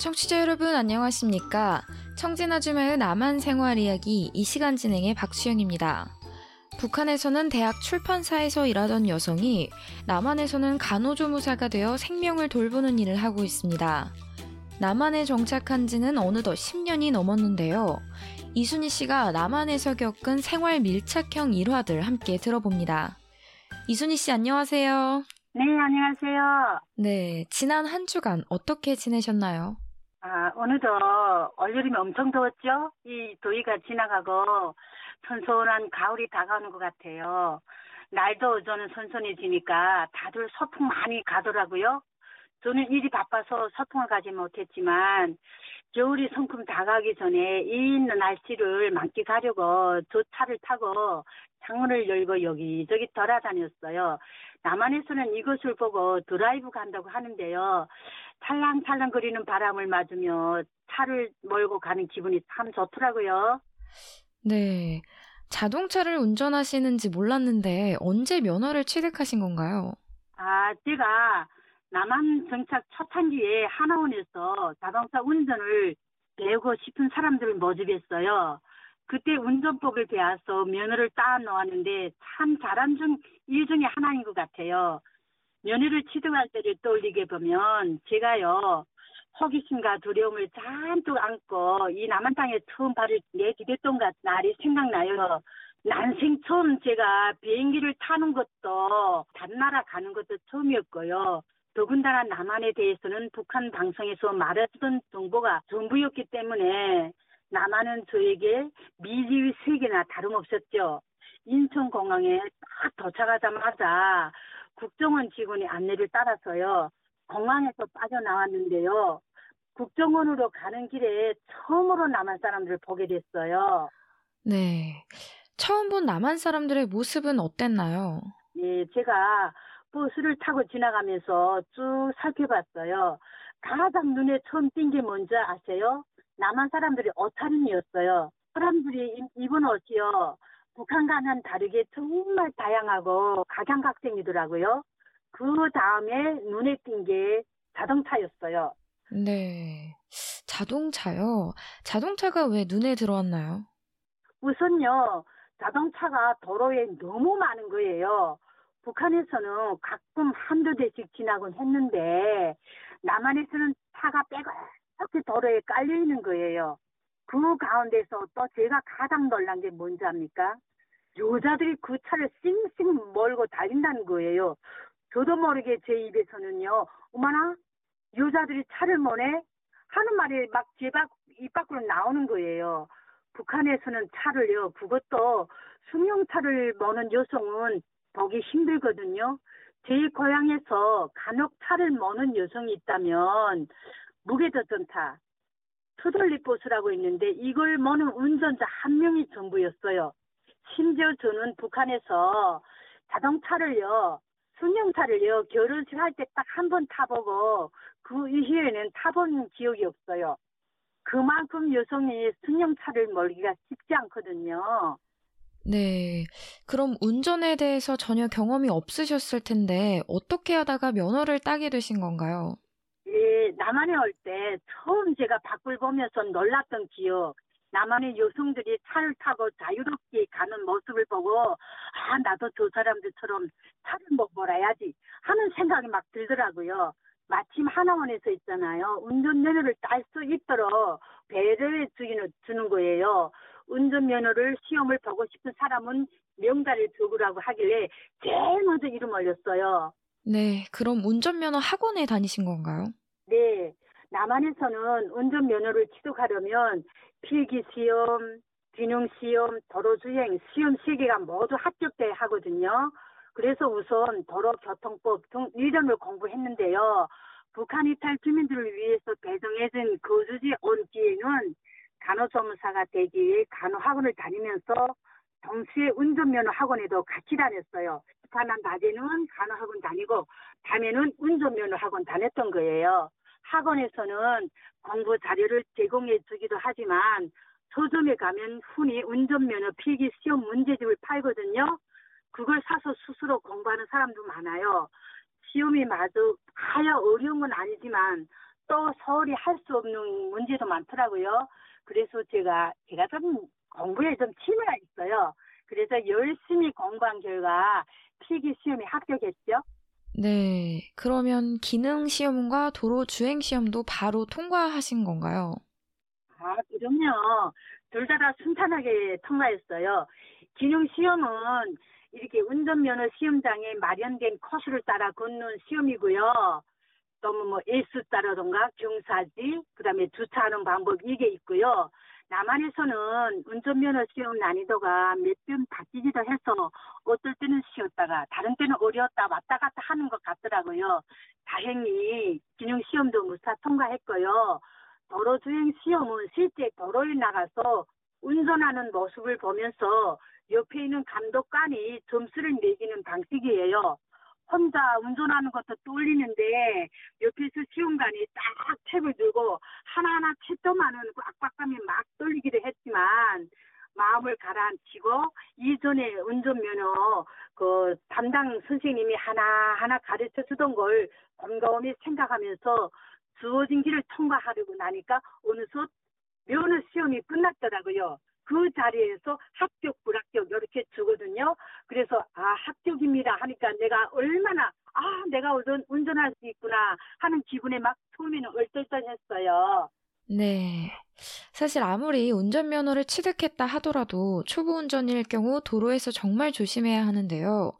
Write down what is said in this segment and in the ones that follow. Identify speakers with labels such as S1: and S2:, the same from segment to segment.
S1: 청취자 여러분 안녕하십니까? 청진아줌마의 남한 생활 이야기 이 시간 진행의 박수영입니다. 북한에서는 대학 출판사에서 일하던 여성이 남한에서는 간호조무사가 되어 생명을 돌보는 일을 하고 있습니다. 남한에 정착한 지는 어느덧 10년이 넘었는데요. 이순희 씨가 남한에서 겪은 생활 밀착형 일화들 함께 들어봅니다. 이순희 씨 안녕하세요.
S2: 네, 안녕하세요.
S1: 네, 지난 한 주간 어떻게 지내셨나요?
S2: 아, 어느덧 얼여름이 엄청 더웠죠? 이 더위가 지나가고 선선한 가을이 다가오는 것 같아요. 날도 저는 선선해지니까 다들 소풍 많이 가더라고요. 저는 일이 바빠서 소풍을 가지 못했지만 겨울이 성큼 다가기 전에 이 있는 날씨를 만끽하려고 저 차를 타고 창문을 열고 여기저기 돌아다녔어요. 남한에서는 이것을 보고 드라이브 간다고 하는데요. 찰랑찰랑 거리는 바람을 맞으며 차를 몰고 가는 기분이 참 좋더라고요.
S1: 네. 자동차를 운전하시는지 몰랐는데 언제 면허를 취득하신 건가요?
S2: 아, 제가 남한 정착 첫 단기에 하나원에서 자동차 운전을 배우고 싶은 사람들을 모집했어요. 그때 운전법을 배워서 면허를 따 놓았는데 참 잘한 중, 일 중에 하나인 것 같아요. 면허를 취득할 때를 떠올리게 보면 제가요, 호기심과 두려움을 잔뜩 안고 이 남한 땅에 처음 발을 내디뎠던 날이 생각나요. 난생 처음 제가 비행기를 타는 것도 다른 나라 가는 것도 처음이었고요. 더군다나 남한에 대해서는 북한 방송에서 말했던 정보가 전부였기 때문에 남한은 저에게 미지의 세계나 다름없었죠. 인천공항에 딱 도착하자마자 국정원 직원의 안내를 따라서요. 공항에서 빠져나왔는데요. 국정원으로 가는 길에 처음으로 남한 사람들을 보게 됐어요.
S1: 네. 처음 본 남한 사람들의 모습은 어땠나요?
S2: 예, 제가 버스를 타고 지나가면서 쭉 살펴봤어요. 가장 눈에 처음 띈 게 뭔지 아세요? 남한 사람들이 옷차림이었어요. 사람들이 입은 옷이요. 북한과는 다르게 정말 다양하고 각양각색이더라고요. 그 다음에 눈에 띈 게 자동차였어요.
S1: 네. 자동차요? 자동차가 왜 눈에 들어왔나요?
S2: 우선요, 자동차가 도로에 너무 많은 거예요. 북한에서는 가끔 한두 대씩 지나곤 했는데, 남한에서는 차가 빼곡히 도로에 깔려 있는 거예요. 그 가운데서 또 제가 가장 놀란 게 뭔지 압니까? 여자들이 그 차를 싱싱 몰고 달린다는 거예요. 저도 모르게 제 입에서는요, 어머나, 여자들이 차를 모네? 하는 말이 막제입 밖으로 나오는 거예요. 북한에서는 차를요, 그것도 승용차를 모는 여성은 보기 힘들거든요. 제 고향에서 간혹 차를 모는 여성이 있다면 무게저전차, 투덜리버스라고 있는데 이걸 모는 운전자 한 명이 전부였어요. 심지어 저는 북한에서 자동차를요, 승용차를요, 결혼식 할 때 딱 한 번 타보고 그 이후에는 타본 기억이 없어요. 그만큼 여성이 승용차를 몰기가 쉽지 않거든요.
S1: 네. 그럼 운전에 대해서 전혀 경험이 없으셨을 텐데 어떻게 하다가 면허를 따게 되신 건가요?
S2: 예, 남한에 올 때 처음 제가 밖을 보면서 놀랐던 기억. 남한의 여성들이 차를 타고 자유롭게 가는 모습을 보고 아 나도 저 사람들처럼 차를 못 몰아야지 하는 생각이 막 들더라고요. 마침 하나원에서 있잖아요. 운전면허를 딸 수 있도록 배려해 주기는 주는 거예요. 운전면허를 시험을 보고 싶은 사람은 명단을 적으라고 하길래 제일 먼저 이름 올렸어요.
S1: 네, 그럼 운전면허 학원에 다니신 건가요?
S2: 네. 남한에서는 운전면허를 취득하려면 필기시험, 균형시험, 도로주행, 시험 3개가 모두 합격돼야 하거든요. 그래서 우선 도로교통법 등 이름을 공부했는데요. 북한 이탈 주민들을 위해서 배정해진 거주지 온 뒤에는 간호조무사가 되기 위해 간호 학원을 다니면서 동시에 운전면허 학원에도 같이 다녔어요. 북한한 낮에는 간호 학원 다니고 밤에는 운전면허 학원 다녔던 거예요. 학원에서는 공부 자료를 제공해 주기도 하지만 서점에 가면 흔히 운전면허 필기 시험 문제집을 팔거든요. 그걸 사서 스스로 공부하는 사람도 많아요. 시험이 마저 하야 어려운 건 아니지만 또 서울이 할 수 없는 문제도 많더라고요. 그래서 제가 제가 좀 공부에 좀 취미가 있어요. 그래서 열심히 공부한 결과 필기 시험에 합격했죠.
S1: 네. 그러면 기능 시험과 도로 주행 시험도 바로 통과하신 건가요?
S2: 아, 그럼요. 둘 다 다 순탄하게 통과했어요. 기능 시험은 이렇게 운전면허 시험장에 마련된 코스를 따라 걷는 시험이고요. 또뭐 뭐 S자라던가 경사지, 그 다음에 주차하는 방법 이게 있고요. 남한에서는 운전면허 시험 난이도가 몇 번 바뀌기도 해서 어떨 때는 쉬웠다가 다른 때는 어려웠다 왔다 갔다 하는 것 같더라고요. 다행히 기능 시험도 무사 통과했고요. 도로 주행 시험은 실제 도로에 나가서 운전하는 모습을 보면서 옆에 있는 감독관이 점수를 매기는 방식이에요. 혼자 운전하는 것도 떨리는데 옆에서 시험관이 딱 탭을 들고 하나하나 채점하는 그 압박감이 막 떨리기도 했지만 마음을 가라앉히고 이전에 운전면허 그 담당 선생님이 하나하나 가르쳐 주던 걸 곰곰이 생각하면서 주어진 길을 통과하려고 나니까 어느덧 면허 시험이 끝났더라고요. 그 자리에서 합격, 불합격 이렇게 주거든요. 그래서 아 합격입니다 하니까 내가 얼마나 아 내가 운전, 운전할 수 있구나 하는 기분에 막 처음에는 얼떨떨했어요.
S1: 네. 사실 아무리 운전면허를 취득했다 하더라도 초보 운전일 경우 도로에서 정말 조심해야 하는데요.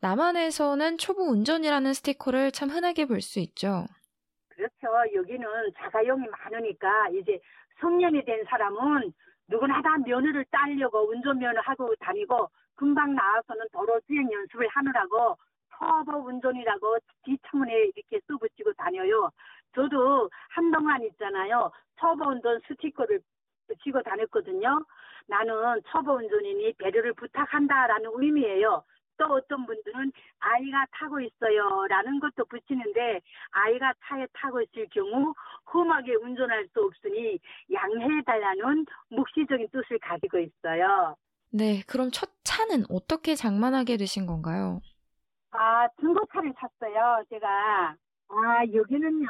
S1: 남한에서는 초보 운전이라는 스티커를 참 흔하게 볼 수 있죠.
S2: 그렇죠. 여기는 자가용이 많으니까 이제 성년이 된 사람은 누구나 다 면허를 따려고 운전면허 하고 다니고 금방 나와서는 도로 주행 연습을 하느라고 터보 운전이라고 뒷창문에 이렇게 써붙이고 다녀요. 저도 한동안 있잖아요. 터보 운전 스티커를 붙이고 다녔거든요. 나는 터보 운전이니 배려를 부탁한다라는 의미예요. 또 어떤 분들은 아이가 타고 있어요 라는 것도 붙이는데 아이가 차에 타고 있을 경우 험하게 운전할 수 없으니 양해해달라는 묵시적인 뜻을 가지고 있어요.
S1: 네, 그럼 첫 차는 어떻게 장만하게 되신 건가요?
S2: 아, 중고차를 샀어요, 제가. 아, 여기는요,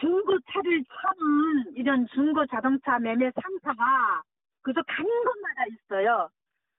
S2: 중고차를 사는 이런 중고 자동차 매매 상사가 그저 가는 곳마다 있어요.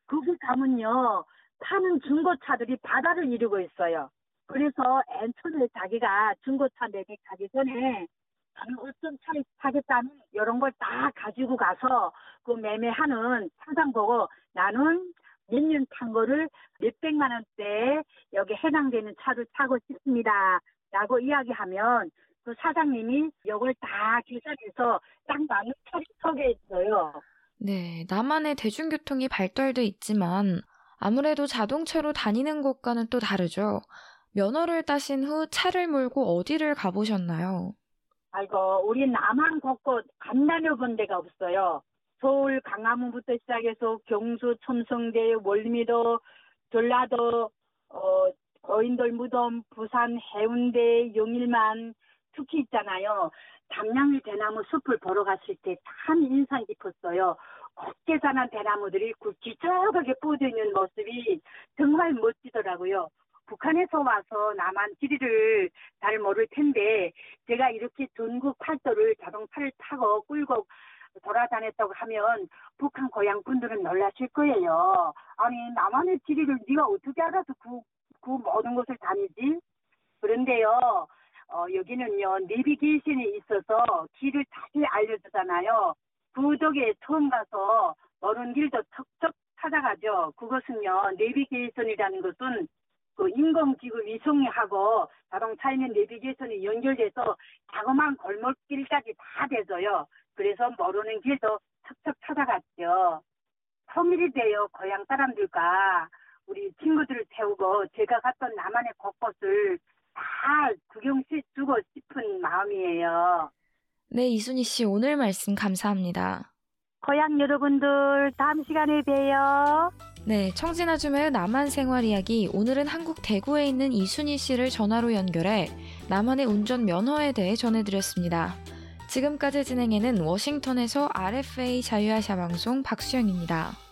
S2: 거기 가면요, 파는 중고차들이 바다를 이루고 있어요. 그래서 엔초에 자기가 중고차 매매 가기 전에 나는 어떤 차를 사겠다는 이런 걸 다 가지고 가서 그 매매하는 상상 보고 나는 몇 년 탄 거를 몇백만 원대에 여기 해당되는 차를 사고 싶습니다. 라고 이야기하면 그 사장님이 이걸 다 계산해서 딱 맞는 차를 소개했어요.
S1: 네, 나만의 대중교통이 발달돼 있지만 아무래도 자동차로 다니는 것과는 또 다르죠. 면허를 따신 후 차를 몰고 어디를 가보셨나요?
S2: 아이고, 우리 남한 곳곳 안 다녀본 데가 없어요. 서울 강화문부터 시작해서 경수, 첨성대, 월미도, 전라도, 어, 거인돌 무덤, 부산, 해운대, 영일만, 특히 있잖아요. 담양의 대나무 숲을 보러 갔을 때 참 인상 깊었어요. 곱게 자란 대나무들이 굵기적하게 뻗어 있는 모습이 정말 멋지더라고요. 북한에서 와서 남한 지리를 잘 모를 텐데 제가 이렇게 전국 팔도를 자동차를 타고 끌고 돌아다녔다고 하면 북한 고향 분들은 놀라실 거예요. 아니 남한의 지리를 네가 어떻게 알아서 그, 그 모든 곳을 다니지? 그런데요. 어, 여기는요 내비게이션이 있어서 길을 다시 알려주잖아요. 그 덕에 처음 가서 멀은 길도 척척 찾아가죠. 그것은요 내비게이션이라는 것은 그 인공지구 위성하고 자동차에 있는 내비게이션이 연결돼서 자그마한 골목길까지 다 되져요. 그래서 모르는 길도 척척 찾아갔죠. 통일이 돼요. 고향 사람들과 우리 친구들을 태우고 제가 갔던 남한의 곳곳을 다 구경 시주고 싶은 마음이에요.
S1: 네, 이순희 씨 오늘 말씀 감사합니다.
S2: 고향 여러분들 다음 시간에 봬요.
S1: 네, 청진아줌의 남한 생활 이야기 오늘은 한국 대구에 있는 이순희 씨를 전화로 연결해 남한의 운전 면허에 대해 전해드렸습니다. 지금까지 진행에는 워싱턴에서 RFA 자유아시아 방송 박수영입니다.